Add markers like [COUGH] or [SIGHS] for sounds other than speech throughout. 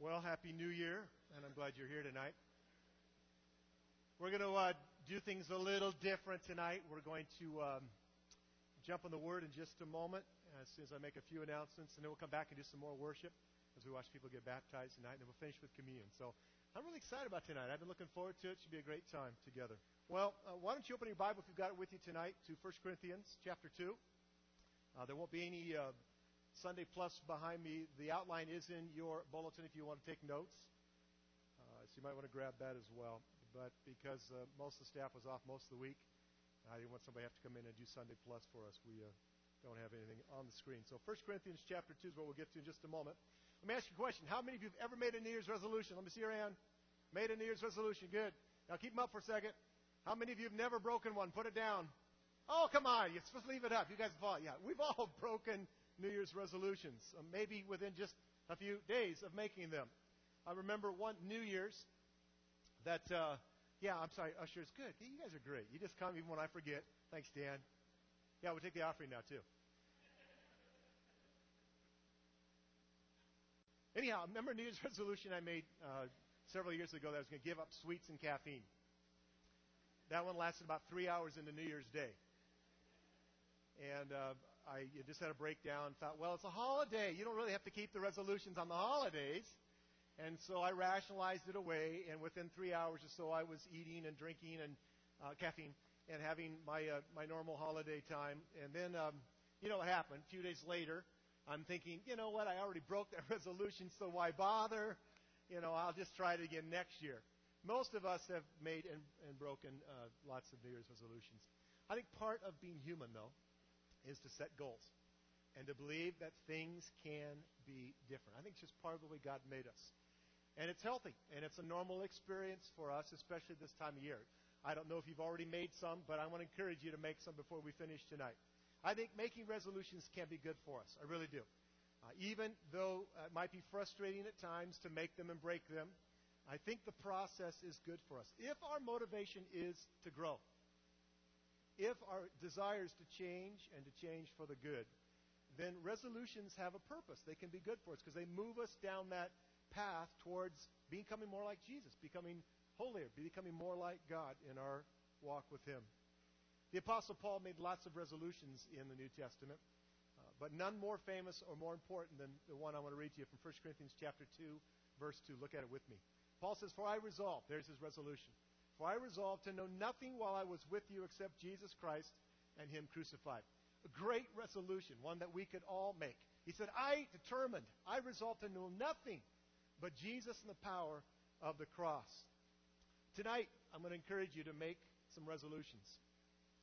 Well, Happy New Year, and I'm glad you're here tonight. We're going to uh, do things a little different tonight. We're going to um, jump on the Word in just a moment as soon as I make a few announcements, and then we'll come back and do some more worship as we watch people get baptized tonight, and then we'll finish with communion. So I'm really excited about tonight. I've been looking forward to it. It should be a great time together. Well, uh, why don't you open your Bible if you've got it with you tonight to 1 Corinthians chapter 2. Uh, there won't be any uh, Sunday Plus behind me. The outline is in your bulletin if you want to take notes. Uh, so you might want to grab that as well. But because uh, most of the staff was off most of the week, I didn't want somebody to have to come in and do Sunday Plus for us. We uh, don't have anything on the screen. So 1 Corinthians chapter 2 is what we'll get to in just a moment. Let me ask you a question. How many of you have ever made a New Year's resolution? Let me see your hand. Made a New Year's resolution. Good. Now keep them up for a second. How many of you have never broken one? Put it down. Oh, come on. You're supposed to leave it up. You guys have all, yeah. We've all [LAUGHS] broken New Year's resolutions, uh, maybe within just a few days of making them. I remember one New Year's that, uh, yeah, I'm sorry, ushers, good. You guys are great. You just come even when I forget. Thanks, Dan. Yeah, we'll take the offering now, too. Anyhow, I remember New Year's [LAUGHS] resolution I made uh, several years ago that I was going to give up sweets and caffeine. That one lasted about three hours into New Year's Day. And uh, I just had a breakdown. Thought, well, it's a holiday. You don't really have to keep the resolutions on the holidays. And so I rationalized it away. And within three hours or so, I was eating and drinking and uh, caffeine and having my uh, my normal holiday time. And then, um, you know what happened? A few days later, I'm thinking, you know what? I already broke that [LAUGHS] resolution, so why bother? You know, I'll just try it again next year. Most of us have made and, and broken uh, lots of New Year's resolutions. I think part of being human, though, is to set goals and to believe that things can be different. I think it's just part of the way God made us. And it's healthy, and it's a normal experience for us, especially this time of year. I don't know if you've already made some, but I want to encourage you to make some before we finish tonight. I think making resolutions can be good for us. I really do. Uh, even though uh, it might be frustrating at times to make them and break them, I think the process is good for us. If our motivation is to grow, if our desires to change and to change for the good, then resolutions have a purpose. They can be good for us because they move us down that path towards becoming more like Jesus, becoming holier, becoming more like God in our walk with Him. The Apostle Paul made lots of resolutions in the New Testament, uh, but none more famous or more important than the one I want to read to you from 1 Corinthians chapter 2, verse 2. Look at it with me. Paul says, For I resolve, there's his resolution. For I resolved to know nothing while I was with you except Jesus Christ and Him crucified. A great resolution, one that we could all make. He said, I determined, I resolved to know nothing but Jesus and the power of the cross. Tonight, I'm going to encourage you to make some resolutions.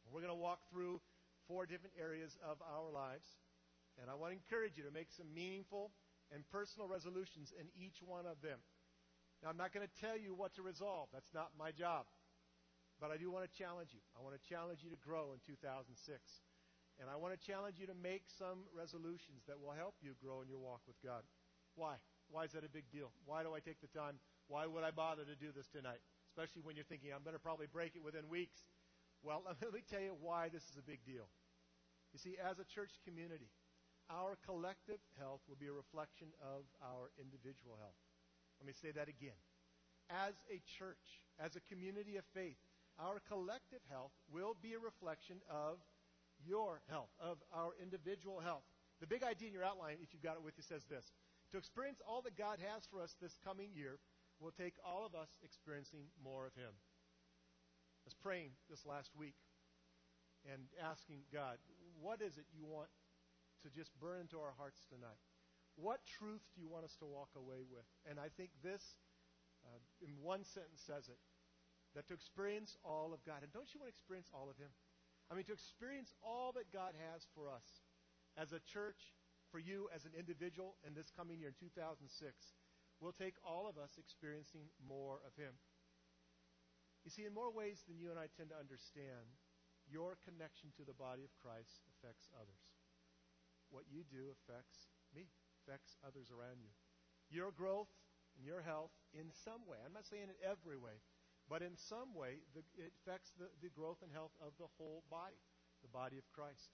We're going to walk through four different areas of our lives. And I want to encourage you to make some meaningful and personal resolutions in each one of them. Now, I'm not going to tell you what to resolve. That's not my job. But I do want to challenge you. I want to challenge you to grow in 2006. And I want to challenge you to make some resolutions that will help you grow in your walk with God. Why? Why is that a big deal? Why do I take the time? Why would I bother to do this tonight? Especially when you're thinking, I'm going to probably break it within weeks. Well, [LAUGHS] let me tell you why this is a big deal. You see, as a church community, our collective health will be a reflection of our individual health. Let me say that again. As a church, as a community of faith, our collective health will be a reflection of your health, of our individual health. The big idea in your outline, if you've got it with you, says this To experience all that God has for us this coming year will take all of us experiencing more of Him. I was praying this last week and asking God, what is it you want to just burn into our hearts tonight? What truth do you want us to walk away with? And I think this, uh, in one sentence, says it that to experience all of God. And don't you want to experience all of Him? I mean, to experience all that God has for us as a church, for you as an individual in this coming year in 2006, will take all of us experiencing more of Him. You see, in more ways than you and I tend to understand, your connection to the body of Christ affects others. What you do affects me affects others around you. Your growth and your health, in some way, I'm not saying in every way, but in some way, the, it affects the, the growth and health of the whole body, the body of Christ.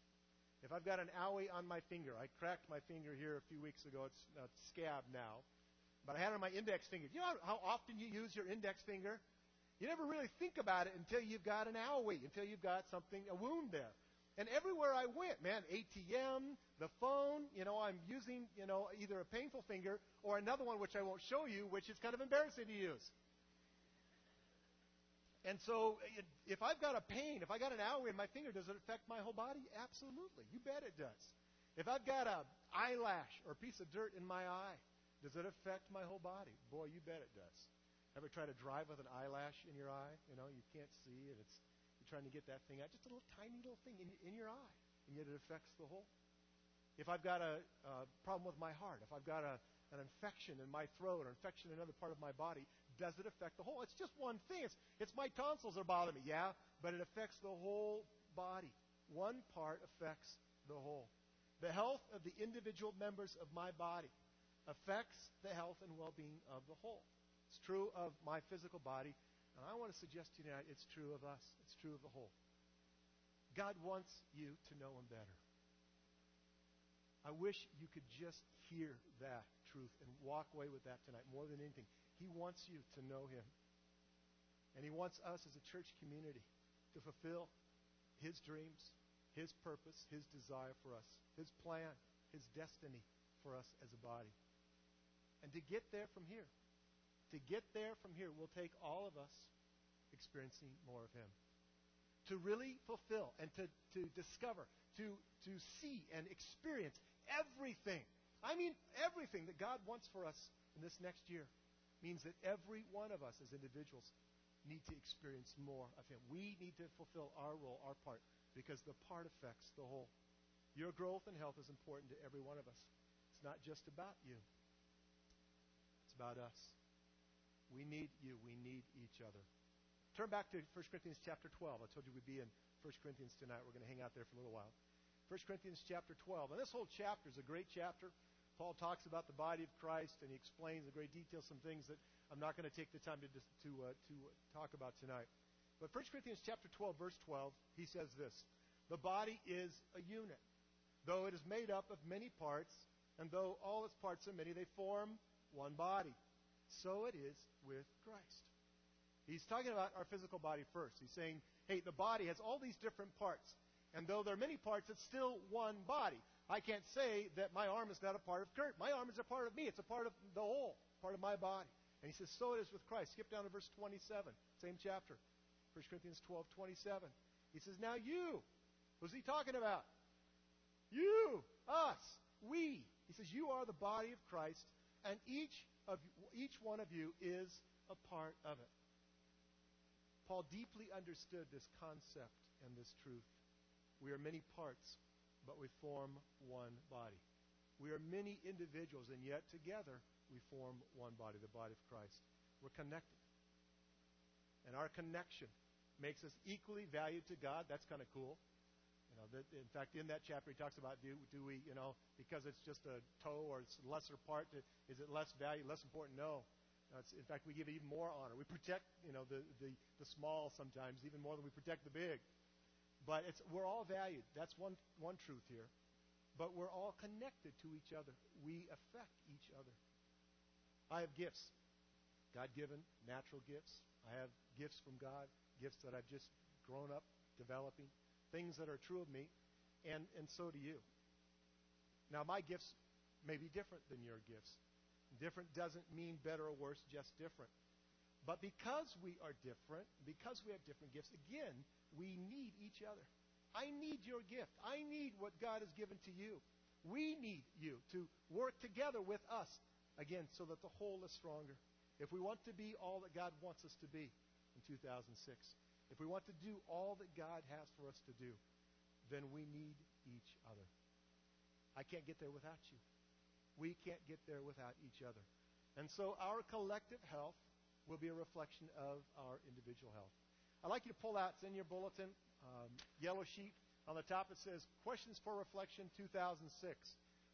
If I've got an owie on my finger, I cracked my finger here a few weeks ago, it's a scab now. but I had it on my index finger. You know how often you use your index finger? You never really think about it until you've got an owie, until you've got something, a wound there. And everywhere I went, man, ATM, the phone, you know, I'm using, you know, either a painful finger or another one which I won't show you, which is kind of embarrassing to use. And so, if I've got a pain, if I got an owie in my finger, does it affect my whole body? Absolutely. You bet it does. If I've got a eyelash or a piece of dirt in my eye, does it affect my whole body? Boy, you bet it does. Ever try to drive with an eyelash in your eye? You know, you can't see it. It's trying to get that thing out, just a little tiny little thing in, in your eye, and yet it affects the whole. If I've got a, a problem with my heart, if I've got a, an infection in my throat or infection in another part of my body, does it affect the whole? It's just one thing. It's, it's my tonsils are bothering me, yeah, but it affects the whole body. One part affects the whole. The health of the individual members of my body affects the health and well-being of the whole. It's true of my physical body, and I want to suggest to you tonight it's true of us. It's true of the whole. God wants you to know Him better. I wish you could just hear that truth and walk away with that tonight more than anything. He wants you to know Him. And He wants us as a church community to fulfill His dreams, His purpose, His desire for us, His plan, His destiny for us as a body. And to get there from here, to get there from here will take all of us experiencing more of Him. To really fulfill and to, to discover, to, to see and experience everything. I mean, everything that God wants for us in this next year means that every one of us as individuals need to experience more of Him. We need to fulfill our role, our part, because the part affects the whole. Your growth and health is important to every one of us. It's not just about you, it's about us. We need you. We need each other. Turn back to 1 Corinthians chapter 12. I told you we'd be in 1 Corinthians tonight. We're going to hang out there for a little while. 1 Corinthians chapter 12. And this whole chapter is a great chapter. Paul talks about the body of Christ and he explains in great detail some things that I'm not going to take the time to, to, uh, to talk about tonight. But 1 Corinthians chapter 12, verse 12, he says this The body is a unit. Though it is made up of many parts, and though all its parts are many, they form one body. So it is with Christ. He's talking about our physical body first. He's saying, hey, the body has all these different parts. And though there are many parts, it's still one body. I can't say that my arm is not a part of Kurt. My arm is a part of me. It's a part of the whole, part of my body. And he says, so it is with Christ. Skip down to verse 27, same chapter, 1 Corinthians 12, 27. He says, now you. Who's he talking about? You, us, we. He says, you are the body of Christ, and each of each one of you is a part of it. Paul deeply understood this concept and this truth. We are many parts, but we form one body. We are many individuals, and yet together we form one body, the body of Christ. We're connected. And our connection makes us equally valued to God. That's kind of cool. You know, that, in fact, in that chapter, he talks about do, do we, you know, because it's just a toe or it's a lesser part, is it less value, less important? No. no in fact, we give even more honor. We protect, you know, the, the, the small sometimes even more than we protect the big. But it's, we're all valued. That's one, one truth here. But we're all connected to each other. We affect each other. I have gifts, God given, natural gifts. I have gifts from God, gifts that I've just grown up developing, things that are true of me, and, and so do you. Now, my gifts may be different than your gifts. Different doesn't mean better or worse, just different. But because we are different, because we have different gifts, again, we need each other. I need your gift. I need what God has given to you. We need you to work together with us, again, so that the whole is stronger. If we want to be all that God wants us to be in 2006, if we want to do all that God has for us to do, then we need each other. I can't get there without you. We can't get there without each other. And so our collective health will be a reflection of our individual health. I'd like you to pull out, it's in your bulletin, um, yellow sheet. On the top it says Questions for Reflection 2006.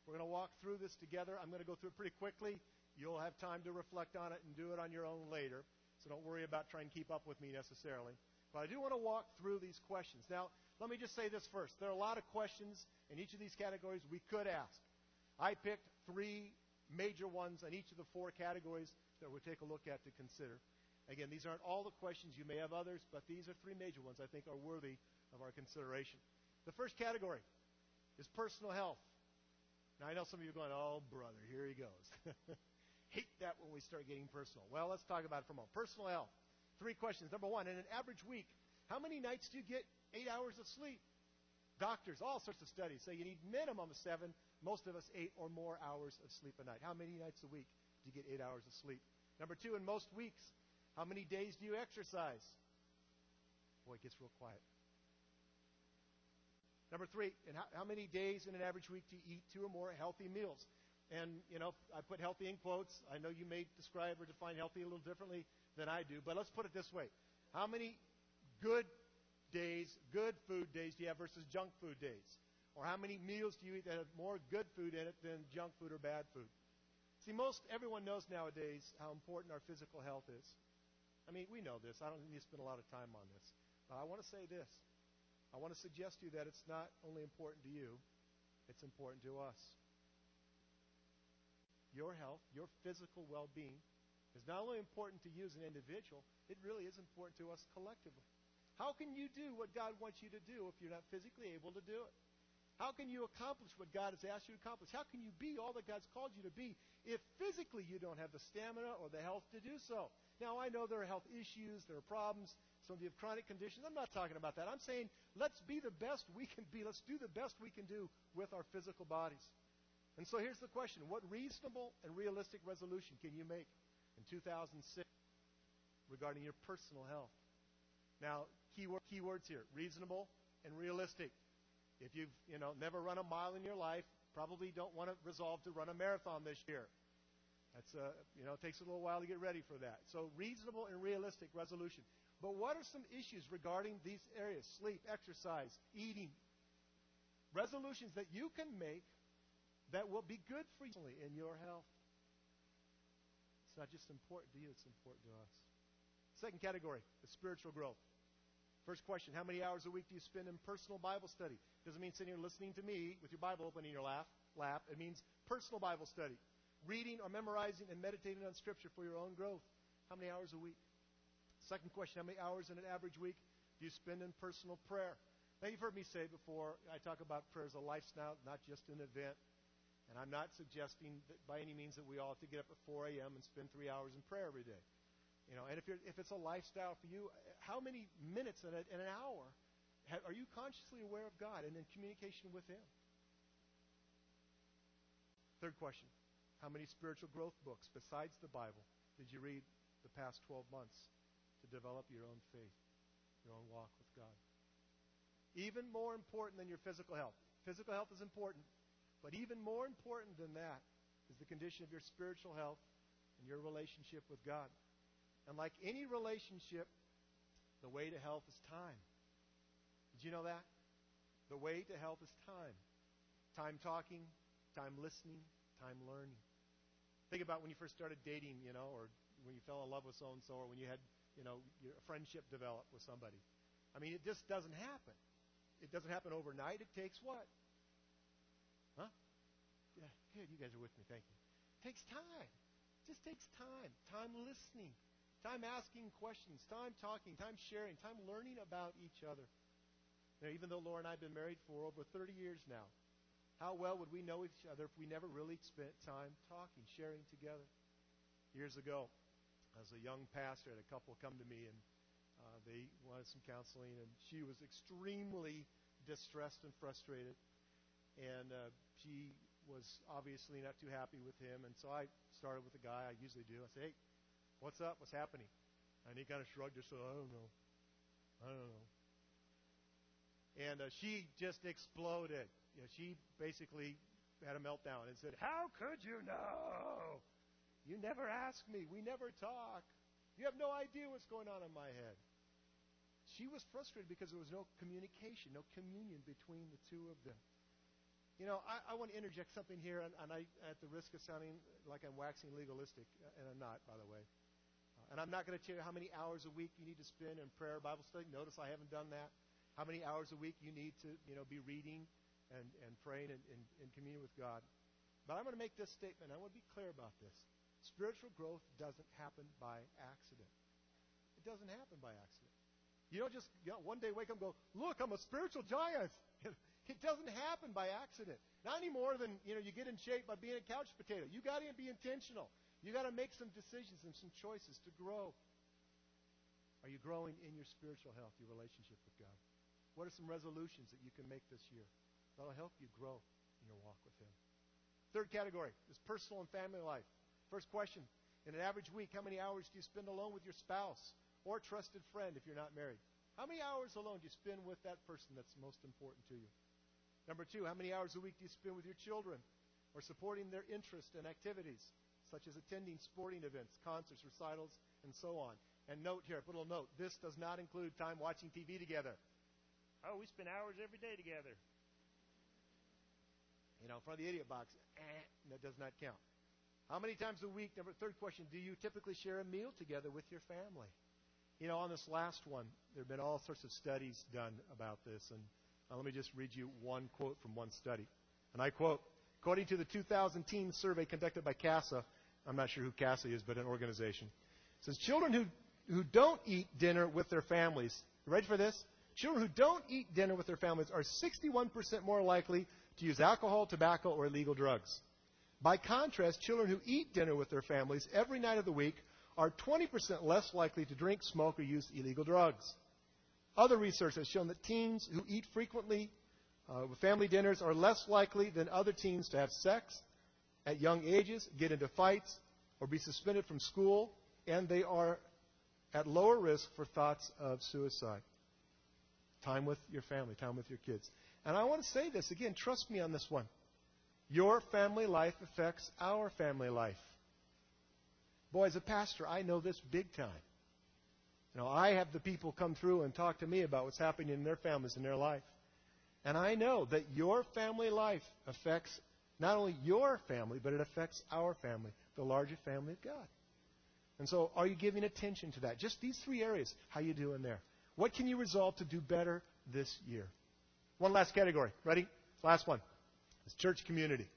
We're going to walk through this together. I'm going to go through it pretty quickly. You'll have time to reflect on it and do it on your own later. So don't worry about trying to keep up with me necessarily. But I do want to walk through these questions. Now, let me just say this first. There are a lot of questions in each of these categories we could ask. I picked three major ones in each of the four categories that we'll take a look at to consider. Again, these aren't all the questions. You may have others, but these are three major ones I think are worthy of our consideration. The first category is personal health. Now, I know some of you are going, oh, brother, here he goes. [LAUGHS] Hate that when we start getting personal. Well, let's talk about it for a moment. Personal health. Three questions. Number one, in an average week, how many nights do you get eight hours of sleep? Doctors, all sorts of studies say you need minimum of seven, most of us eight or more hours of sleep a night. How many nights a week do you get eight hours of sleep? Number two, in most weeks, how many days do you exercise? Boy, it gets real quiet. Number three, and how, how, many days in an average week do you eat two or more healthy meals? And, you know, I put healthy in quotes. I know you may describe or define healthy a little differently than I do, but let's put it this way. How many good days, good food days do you have versus junk food days? Or how many meals do you eat that have more good food in it than junk food or bad food? See, most everyone knows nowadays how important our physical health is. I mean, we know this. I don't need to spend a lot of time on this. But I want to say this. I want to suggest to you that it's not only important to you, it's important to us. Your health, your physical well being, is not only important to you as an individual, it really is important to us collectively. How can you do what God wants you to do if you're not physically able to do it? How can you accomplish what God has asked you to accomplish? How can you be all that God's called you to be if physically you don't have the stamina or the health to do so? Now, I know there are health issues, there are problems. Some of you have chronic conditions. I'm not talking about that. I'm saying let's be the best we can be. Let's do the best we can do with our physical bodies. And so here's the question What reasonable and realistic resolution can you make in 2006 regarding your personal health? Now, key, key words here reasonable and realistic. If you've you know never run a mile in your life, probably don't want to resolve to run a marathon this year. That's a, uh, you know it takes a little while to get ready for that. So reasonable and realistic resolution. But what are some issues regarding these areas? Sleep, exercise, eating. Resolutions that you can make that will be good for you in your health. It's not just important to you, it's important to us. Second category, the spiritual growth. First question How many hours a week do you spend in personal Bible study? Doesn't mean sitting here listening to me with your Bible open in your lap. lap. It means personal Bible study. Reading or memorizing and meditating on Scripture for your own growth. How many hours a week? Second question How many hours in an average week do you spend in personal prayer? Now, you've heard me say before, I talk about prayer as a lifestyle, not just an event. And I'm not suggesting that by any means that we all have to get up at 4 a.m. and spend three hours in prayer every day. You know, and if, you're, if it's a lifestyle for you, how many minutes in, a, in an hour have, are you consciously aware of God and in communication with Him? Third question How many spiritual growth books besides the Bible did you read the past 12 months to develop your own faith, your own walk with God? Even more important than your physical health. Physical health is important, but even more important than that is the condition of your spiritual health and your relationship with God. And like any relationship, the way to health is time. Did you know that? The way to health is time. Time talking, time listening, time learning. Think about when you first started dating, you know, or when you fell in love with so and so, or when you had, you know, your friendship develop with somebody. I mean, it just doesn't happen. It doesn't happen overnight. It takes what? Good. You guys are with me. Thank you. It takes time. It just takes time. Time listening, Time asking questions, time talking, time sharing, time learning about each other. Now, even though Laura and I have been married for over 30 years now, how well would we know each other if we never really spent time talking, sharing together? Years ago, as a young pastor, I had a couple come to me and uh, they wanted some counseling, and she was extremely distressed and frustrated. And uh, she was obviously not too happy with him, and so I started with the guy I usually do. I said, "Hey, What's up? What's happening? And he kind of shrugged his shoulders. I don't know. I don't know. And uh, she just exploded. You know, she basically had a meltdown and said, How could you know? You never ask me. We never talk. You have no idea what's going on in my head. She was frustrated because there was no communication, no communion between the two of them. You know, I, I want to interject something here, and, and I, at the risk of sounding like I'm waxing legalistic, and I'm not, by the way. Uh, and I'm not going to tell you how many hours a week you need to spend in prayer Bible study. Notice I haven't done that. How many hours a week you need to, you know, be reading and, and praying and, and communing with God. But I'm going to make this statement. I want to be clear about this. Spiritual growth doesn't happen by accident. It doesn't happen by accident. You don't just you know, one day wake up and go, look, I'm a spiritual giant. [LAUGHS] it doesn't happen by accident. Not any more than you know you get in shape by being a couch potato. You got to be intentional. You got to make some decisions and some choices to grow. Are you growing in your spiritual health, your relationship with God? What are some resolutions that you can make this year that'll help you grow in your walk with Him? Third category is personal and family life. First question In an average week, how many hours do you spend alone with your spouse or trusted friend if you're not married? How many hours alone do you spend with that person that's most important to you? Number two, how many hours a week do you spend with your children or supporting their interests and activities, such as attending sporting events, concerts, recitals, and so on? And note here, put a little note, this does not include time watching TV together. Oh, we spend hours every day together. You know, in front of the idiot box, eh, that does not count. How many times a week, number third question, do you typically share a meal together with your family? You know, on this last one, there have been all sorts of studies done about this, and uh, let me just read you one quote from one study. And I quote, according to the 2010 survey conducted by CASA, I'm not sure who CASA is, but an organization, says children who, who don't eat dinner with their families, ready for this? Children who don't eat dinner with their families are 61% more likely to use alcohol, tobacco, or illegal drugs. By contrast, children who eat dinner with their families every night of the week are 20% less likely to drink, smoke, or use illegal drugs. Other research has shown that teens who eat frequently uh, with family dinners are less likely than other teens to have sex at young ages, get into fights, or be suspended from school, and they are at lower risk for thoughts of suicide. Time with your family, time with your kids. And I want to say this again, trust me on this one. Your family life affects our family life. Boy, as a pastor, I know this big time. Know, I have the people come through and talk to me about what's happening in their families in their life. And I know that your family life affects not only your family, but it affects our family, the larger family of God. And so, are you giving attention to that? Just these three areas. How you doing there? What can you resolve to do better this year? One last category. Ready? Last one. It's church community.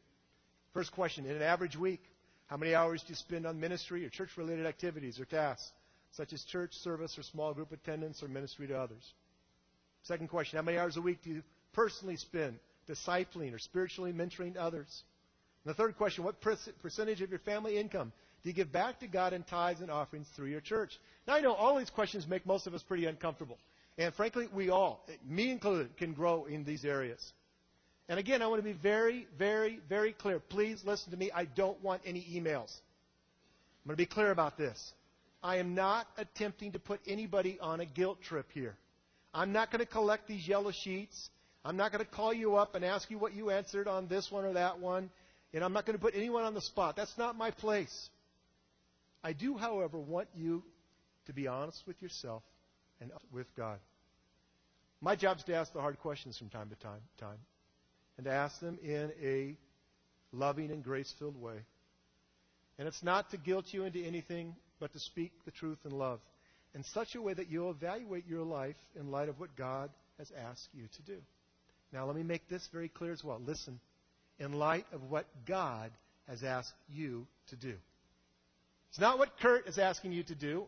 First question. In an average week, how many hours do you spend on ministry or church related activities or tasks, such as church service or small group attendance or ministry to others? Second question. How many hours a week do you personally spend discipling or spiritually mentoring others? And the third question. What percentage of your family income do you give back to God in tithes and offerings through your church? Now, I know all these questions make most of us pretty uncomfortable. And frankly, we all, me included, can grow in these areas. And again, I want to be very, very, very clear. Please listen to me. I don't want any emails. I'm going to be clear about this. I am not attempting to put anybody on a guilt trip here. I'm not going to collect these yellow sheets. I'm not going to call you up and ask you what you answered on this one or that one. And I'm not going to put anyone on the spot. That's not my place. I do, however, want you to be honest with yourself and with God. My job is to ask the hard questions from time to time, time and to ask them in a loving and grace filled way. And it's not to guilt you into anything, but to speak the truth in love in such a way that you'll evaluate your life in light of what God has asked you to do. Now, let me make this very clear as well. Listen, in light of what God has asked you to do. It's not what Kurt is asking you to do.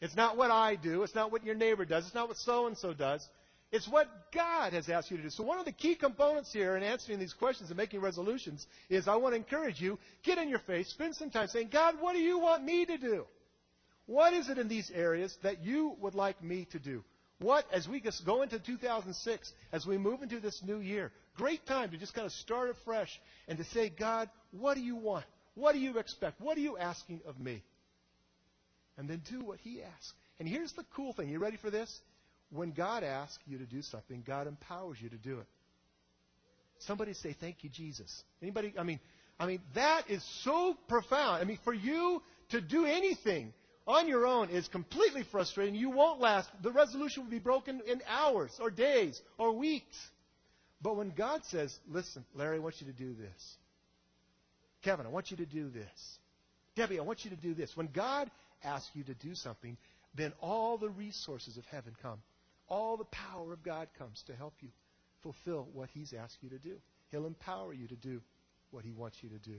It's not what I do. It's not what your neighbor does. It's not what so and so does. It's what God has asked you to do. So, one of the key components here in answering these questions and making resolutions is I want to encourage you get in your face, spend some time saying, God, what do you want me to do? What is it in these areas that you would like me to do? What, as we go into 2006, as we move into this new year, great time to just kind of start afresh and to say, God, what do you want? What do you expect? What are you asking of me? and then do what He asks. And here's the cool thing. You ready for this? When God asks you to do something, God empowers you to do it. Somebody say, "Thank you, Jesus." Anybody? I mean, I mean that is so profound. I mean, for you to do anything on your own is completely frustrating. You won't last. The resolution will be broken in hours or days or weeks. But when God says, "Listen, Larry, I want you to do this." Kevin, I want you to do this. Debbie, I want you to do this. When God asks you to do something, then all the resources of heaven come. All the power of God comes to help you fulfill what He's asked you to do. He'll empower you to do what He wants you to do.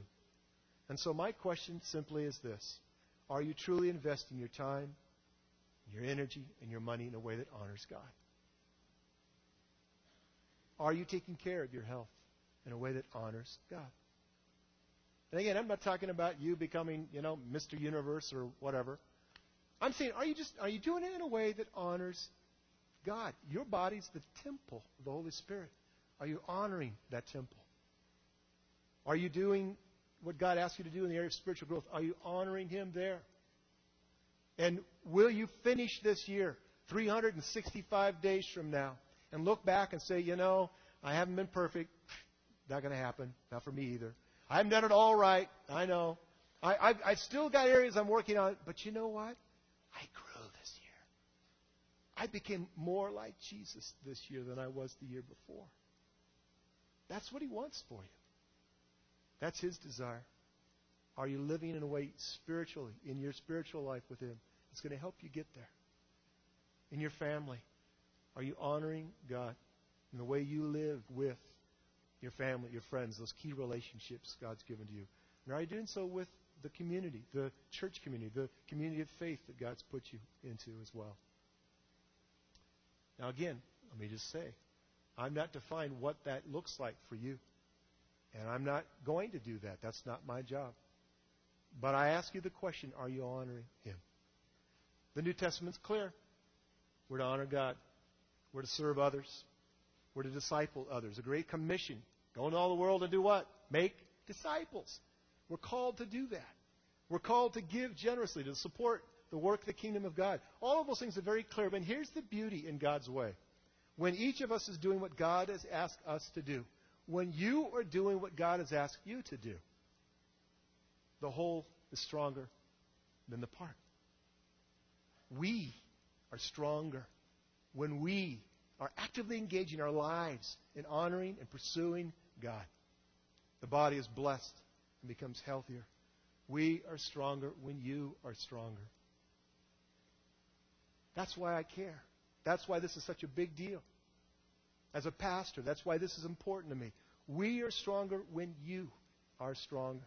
And so, my question simply is this Are you truly investing your time, your energy, and your money in a way that honors God? Are you taking care of your health in a way that honors God? And again, I'm not talking about you becoming, you know, Mr. Universe or whatever. I'm saying, are you just are you doing it in a way that honors God? Your body's the temple of the Holy Spirit. Are you honoring that temple? Are you doing what God asks you to do in the area of spiritual growth? Are you honoring Him there? And will you finish this year, 365 days from now, and look back and say, you know, I haven't been perfect. [SIGHS] Not going to happen. Not for me either. I haven't done it all right. I know. I, I've, I've still got areas I'm working on. But you know what? I grew this year. I became more like Jesus this year than I was the year before. That's what He wants for you. That's His desire. Are you living in a way spiritually, in your spiritual life with Him? It's going to help you get there. In your family, are you honoring God in the way you live with your family, your friends, those key relationships God's given to you? And are you doing so with the community, the church community, the community of faith that God's put you into as well? Now, again, let me just say, I'm not defining what that looks like for you. And I'm not going to do that. That's not my job. But I ask you the question are you honoring Him? The New Testament's clear. We're to honor God, we're to serve others, we're to disciple others. A great commission. Go into all the world and do what? Make disciples. We're called to do that. We're called to give generously, to support the work of the kingdom of God. All of those things are very clear. But here's the beauty in God's way. When each of us is doing what God has asked us to do, when you are doing what God has asked you to do, the whole is stronger than the part. We are stronger when we are actively engaging our lives in honoring and pursuing God. The body is blessed and becomes healthier. We are stronger when you are stronger. That's why I care. That's why this is such a big deal. As a pastor, that's why this is important to me. We are stronger when you are stronger.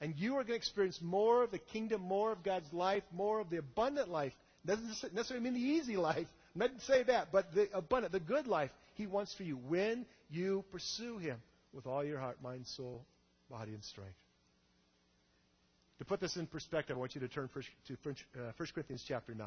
And you are going to experience more of the kingdom, more of God's life, more of the abundant life. Doesn't necessarily mean the easy life. I didn't say that, but the abundant, the good life He wants for you when you pursue Him with all your heart, mind, soul, body, and strength. To put this in perspective, I want you to turn first to 1 uh, Corinthians chapter 9.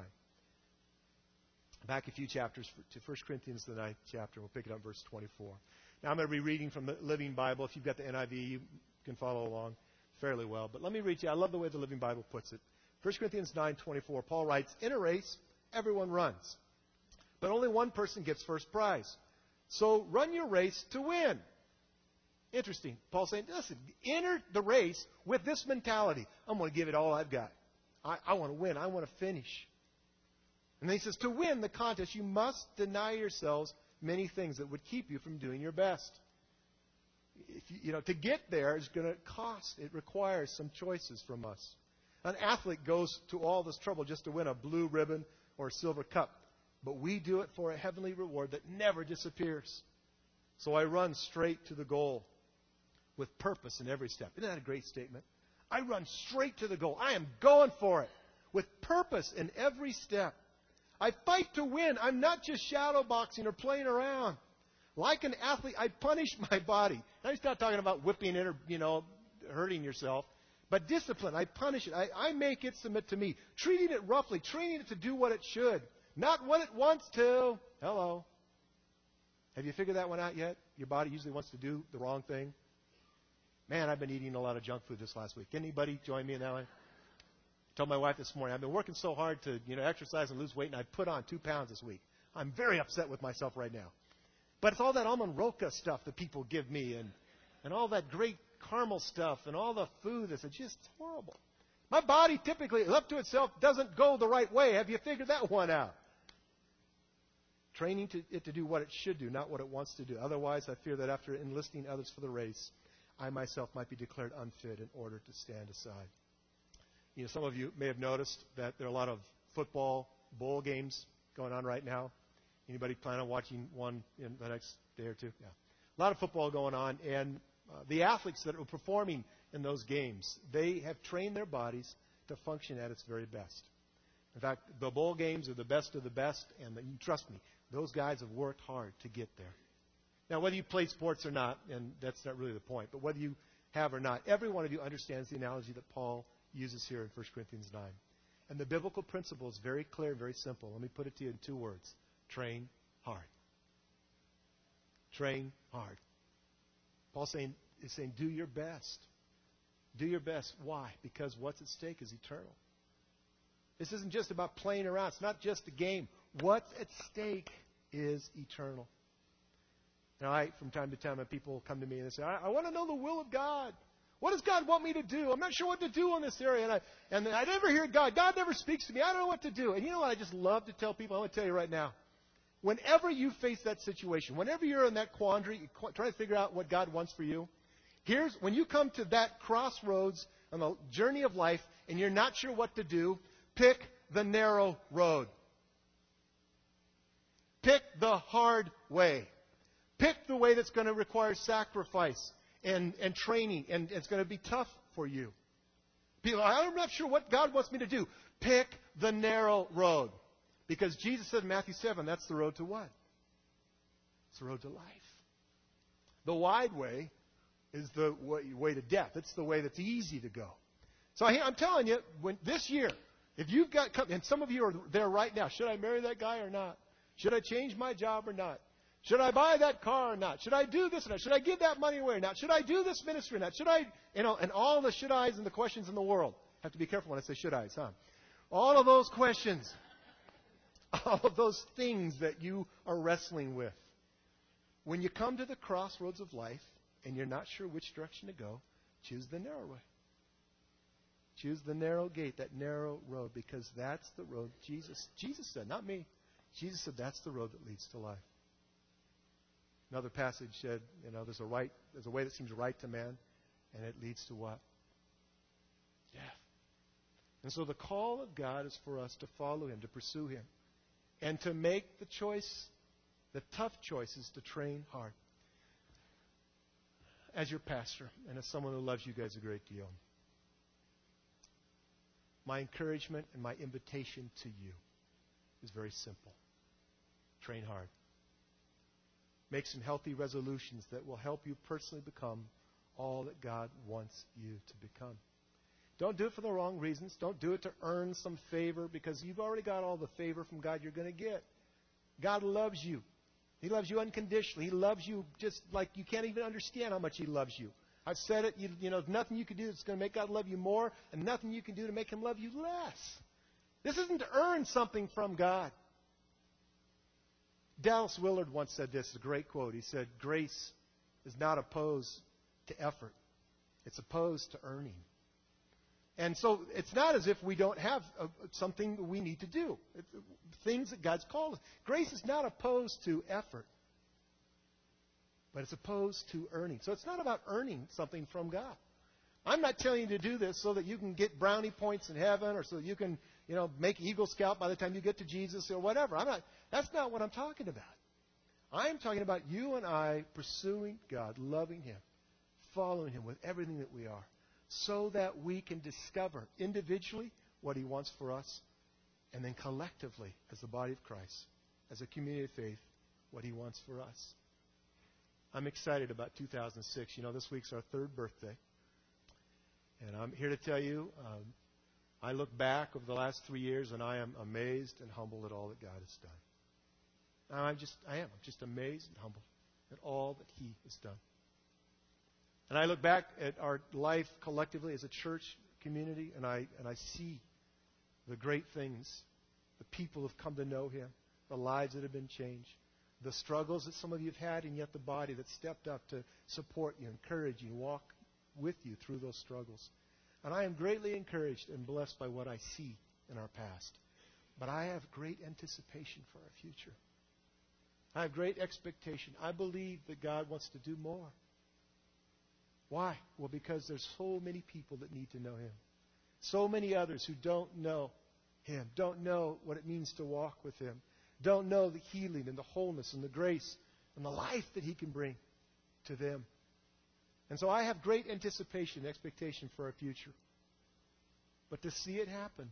Back a few chapters to 1 Corinthians, the ninth chapter. We'll pick it up verse 24. Now, I'm going to be reading from the Living Bible. If you've got the NIV, you can follow along fairly well. But let me read you. I love the way the Living Bible puts it. 1 Corinthians 9:24. Paul writes, "In a race, everyone runs, but only one person gets first prize. So run your race to win." Interesting. Paul's saying, "Listen, enter the race with this mentality. I'm going to give it all I've got. I, I want to win. I want to finish." And then he says, to win the contest, you must deny yourselves many things that would keep you from doing your best. You, you, know, to get there is going to cost. It requires some choices from us. An athlete goes to all this trouble just to win a blue ribbon or a silver cup, but we do it for a heavenly reward that never disappears. So I run straight to the goal with purpose in every step. Isn't that a great statement? I run straight to the goal. I am going for it with purpose in every step. I fight to win. I'm not just shadow boxing or playing around. Like an athlete, I punish [LAUGHS] my body. Now he's not talking about whipping it or, you know, hurting yourself. But discipline, I punish it. I, I make it submit to me. Treating it roughly, training it to do what it should. Not what it wants to. Hello. Have you figured that one out yet? Your body usually wants to do the wrong thing. Man, I've been eating a lot of junk food this last week. Anybody join me in that one? Told my wife this morning, I've been working so hard to, you know, exercise and lose weight, and I put on two pounds this week. I'm very upset with myself right now. But it's all that almond roca stuff that people give me, and and all that great caramel stuff, and all the food that's just horrible. My body typically, left to itself, doesn't go the right way. Have you figured that one out? Training to, it to do what it should do, not what it wants to do. Otherwise, I fear that after enlisting others for the race, I myself might be declared unfit in order to stand aside. You know, some of you may have noticed that there are a lot of football bowl games going on right now. Anybody plan on watching one in the next day or two? Yeah. A lot of football going on, and uh, the athletes that are performing in those games, they have trained their bodies to function at its very best. In fact, the bowl games are the best of the best, and the, trust me, those guys have worked hard to get there. Now, whether you play sports or not, and that's not really the point, but whether you have or not, every one of you understands the analogy that Paul uses here in 1 Corinthians 9. And the biblical principle is very clear, very simple. Let me put it to you in two words train hard. Train hard. Paul's saying, is saying, do your best. Do your best. Why? Because what's at stake is eternal. This isn't just about playing around. It's not just a game. What's at stake is eternal. Now, I, from time to time, people come to me and they say, I, I want to know the will of God. What does God want me to do? I'm not sure what to do in this area. And I, and I never hear God. God never speaks to me. I don't know what to do. And you know what I just love to tell people? I want to tell you right now. Whenever you face that situation, whenever you're in that quandary, trying to figure out what God wants for you, here's when you come to that crossroads on the journey of life and you're not sure what to do, pick the narrow road. Pick the hard way. Pick the way that's going to require sacrifice and, and training, and it's going to be tough for you. People, I'm not sure what God wants me to do. Pick the narrow road. Because Jesus said in Matthew 7, that's the road to what? It's the road to life. The wide way is the way to death. It's the way that's easy to go. So I'm telling you, when this year, if you've got, and some of you are there right now, should I marry that guy or not? Should I change my job or not? Should I buy that car or not? Should I do this or not? Should I give that money away or not? Should I do this ministry or not? Should I, you know, and all the should I's and the questions in the world. I have to be careful when I say should I's, huh? All of those questions, [LAUGHS] all of those things that you are wrestling with. When you come to the crossroads of life and you're not sure which direction to go, choose the narrow way. Choose the narrow gate, that narrow road, because that's the road Jesus Jesus said, not me. Jesus said that's the road that leads to life. Another passage said, you know, there's a right, there's a way that seems right to man, and it leads to what? Death. And so the call of God is for us to follow Him, to pursue Him, and to make the choice, the tough choices to train hard. As your pastor, and as someone who loves you guys a great deal, my encouragement and my invitation to you is very simple train hard. Make some healthy resolutions that will help you personally become all that God wants you to become. Don't do it for the wrong reasons. Don't do it to earn some favor because you've already got all the favor from God you're going to get. God loves you. He loves you unconditionally. He loves you just like you can't even understand how much He loves you. I've said it. You, you know, nothing you can do that's going to make God love you more, and nothing you can do to make Him love you less. This isn't to earn something from God. Dallas Willard once said this, a great quote. He said, Grace is not opposed to effort, it's opposed to earning. And so it's not as if we don't have a, something we need to do. It's, uh, things that God's called us. Grace is not opposed to effort, but it's opposed to earning. So it's not about earning something from God. I'm not telling you to do this so that you can get brownie points in heaven or so you can you know, make Eagle Scout by the time you get to Jesus or whatever. I'm not, that's not what I'm talking about. I'm talking about you and I pursuing God, loving Him, following Him with everything that we are, so that we can discover individually what He wants for us, and then collectively, as the body of Christ, as a community of faith, what He wants for us. I'm excited about 2006. You know, this week's our third birthday. And I'm here to tell you um, I look back over the last three years and I am amazed and humbled at all that God has done. And I'm just, I am. I'm just amazed and humbled at all that He has done. And I look back at our life collectively as a church community and I, and I see the great things. The people have come to know Him, the lives that have been changed, the struggles that some of you have had, and yet the body that stepped up to support you, encourage you, walk with you through those struggles. And I am greatly encouraged and blessed by what I see in our past. But I have great anticipation for our future. I have great expectation. I believe that God wants to do more. Why? Well, because there's so many people that need to know Him. So many others who don't know Him, don't know what it means to walk with Him, don't know the healing and the wholeness and the grace and the life that He can bring to them. And so I have great anticipation, expectation for our future. But to see it happen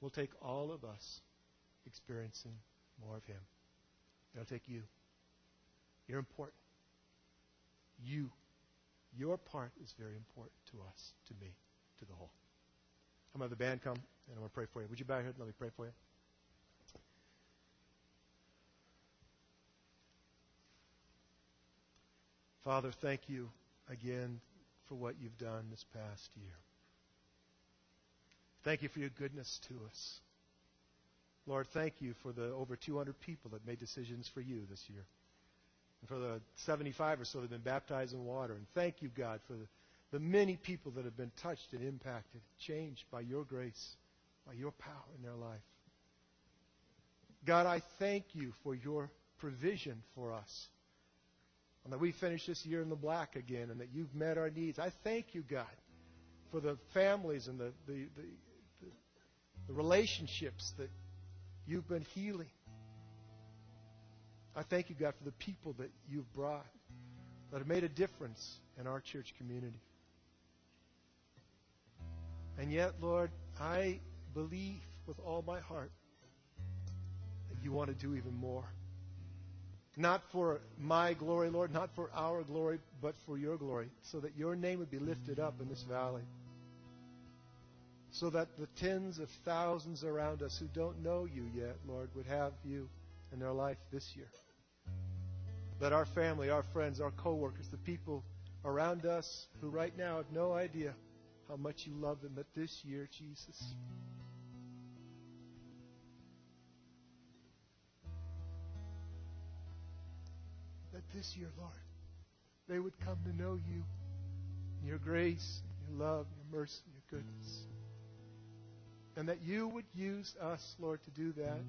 will take all of us experiencing more of Him. It'll take you. You're important. You. Your part is very important to us, to me, to the whole. I'm going to have the band come, and I'm going to pray for you. Would you bow your head and let me pray for you? Father, thank you again for what you've done this past year. Thank you for your goodness to us. Lord, thank you for the over 200 people that made decisions for you this year. And for the 75 or so that have been baptized in water. And thank you, God, for the, the many people that have been touched and impacted, changed by your grace, by your power in their life. God, I thank you for your provision for us. And that we finish this year in the black again and that you've met our needs. I thank you, God, for the families and the, the, the, the, the relationships that you've been healing. I thank you, God, for the people that you've brought that have made a difference in our church community. And yet, Lord, I believe with all my heart that you want to do even more. Not for my glory, Lord, not for our glory, but for your glory, so that your name would be lifted up in this valley. So that the tens of thousands around us who don't know you yet, Lord, would have you in their life this year. That our family, our friends, our coworkers, the people around us who right now have no idea how much you love them, that this year, Jesus, this year, Lord, they would come to know you, your grace, your love, your mercy, your goodness. And that you would use us, Lord, to do that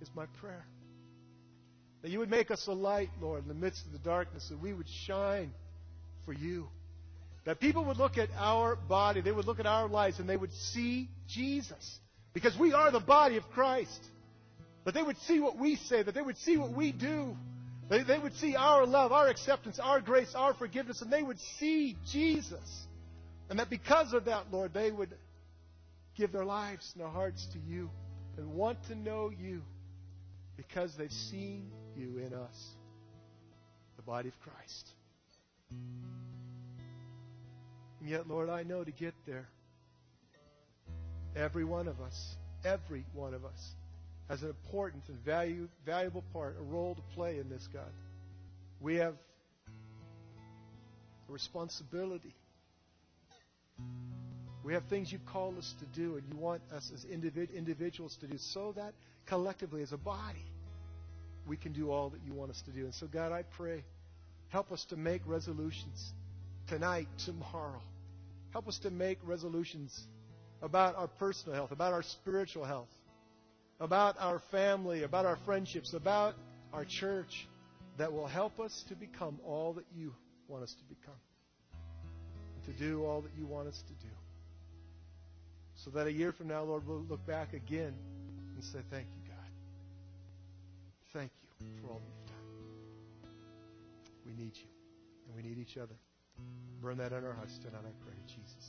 is my prayer. That you would make us a light, Lord, in the midst of the darkness, that we would shine for you. That people would look at our body, they would look at our lives, and they would see Jesus. Because we are the body of Christ. That they would see what we say, that they would see what we do. They, they would see our love, our acceptance, our grace, our forgiveness, and they would see Jesus. And that because of that, Lord, they would give their lives and their hearts to you and want to know you because they've seen you in us, the body of Christ. And yet, Lord, I know to get there, every one of us, every one of us, has an important and value, valuable part, a role to play in this, God. We have a responsibility. We have things you've called us to do, and you want us as individ- individuals to do, so that collectively, as a body, we can do all that you want us to do. And so, God, I pray, help us to make resolutions tonight, tomorrow. Help us to make resolutions about our personal health, about our spiritual health, about our family, about our friendships, about our church that will help us to become all that you want us to become, to do all that you want us to do. So that a year from now, Lord, we'll look back again and say, Thank you, God. Thank you for all that you've done. We need you, and we need each other. Burn that in our hearts tonight, I pray, Jesus'.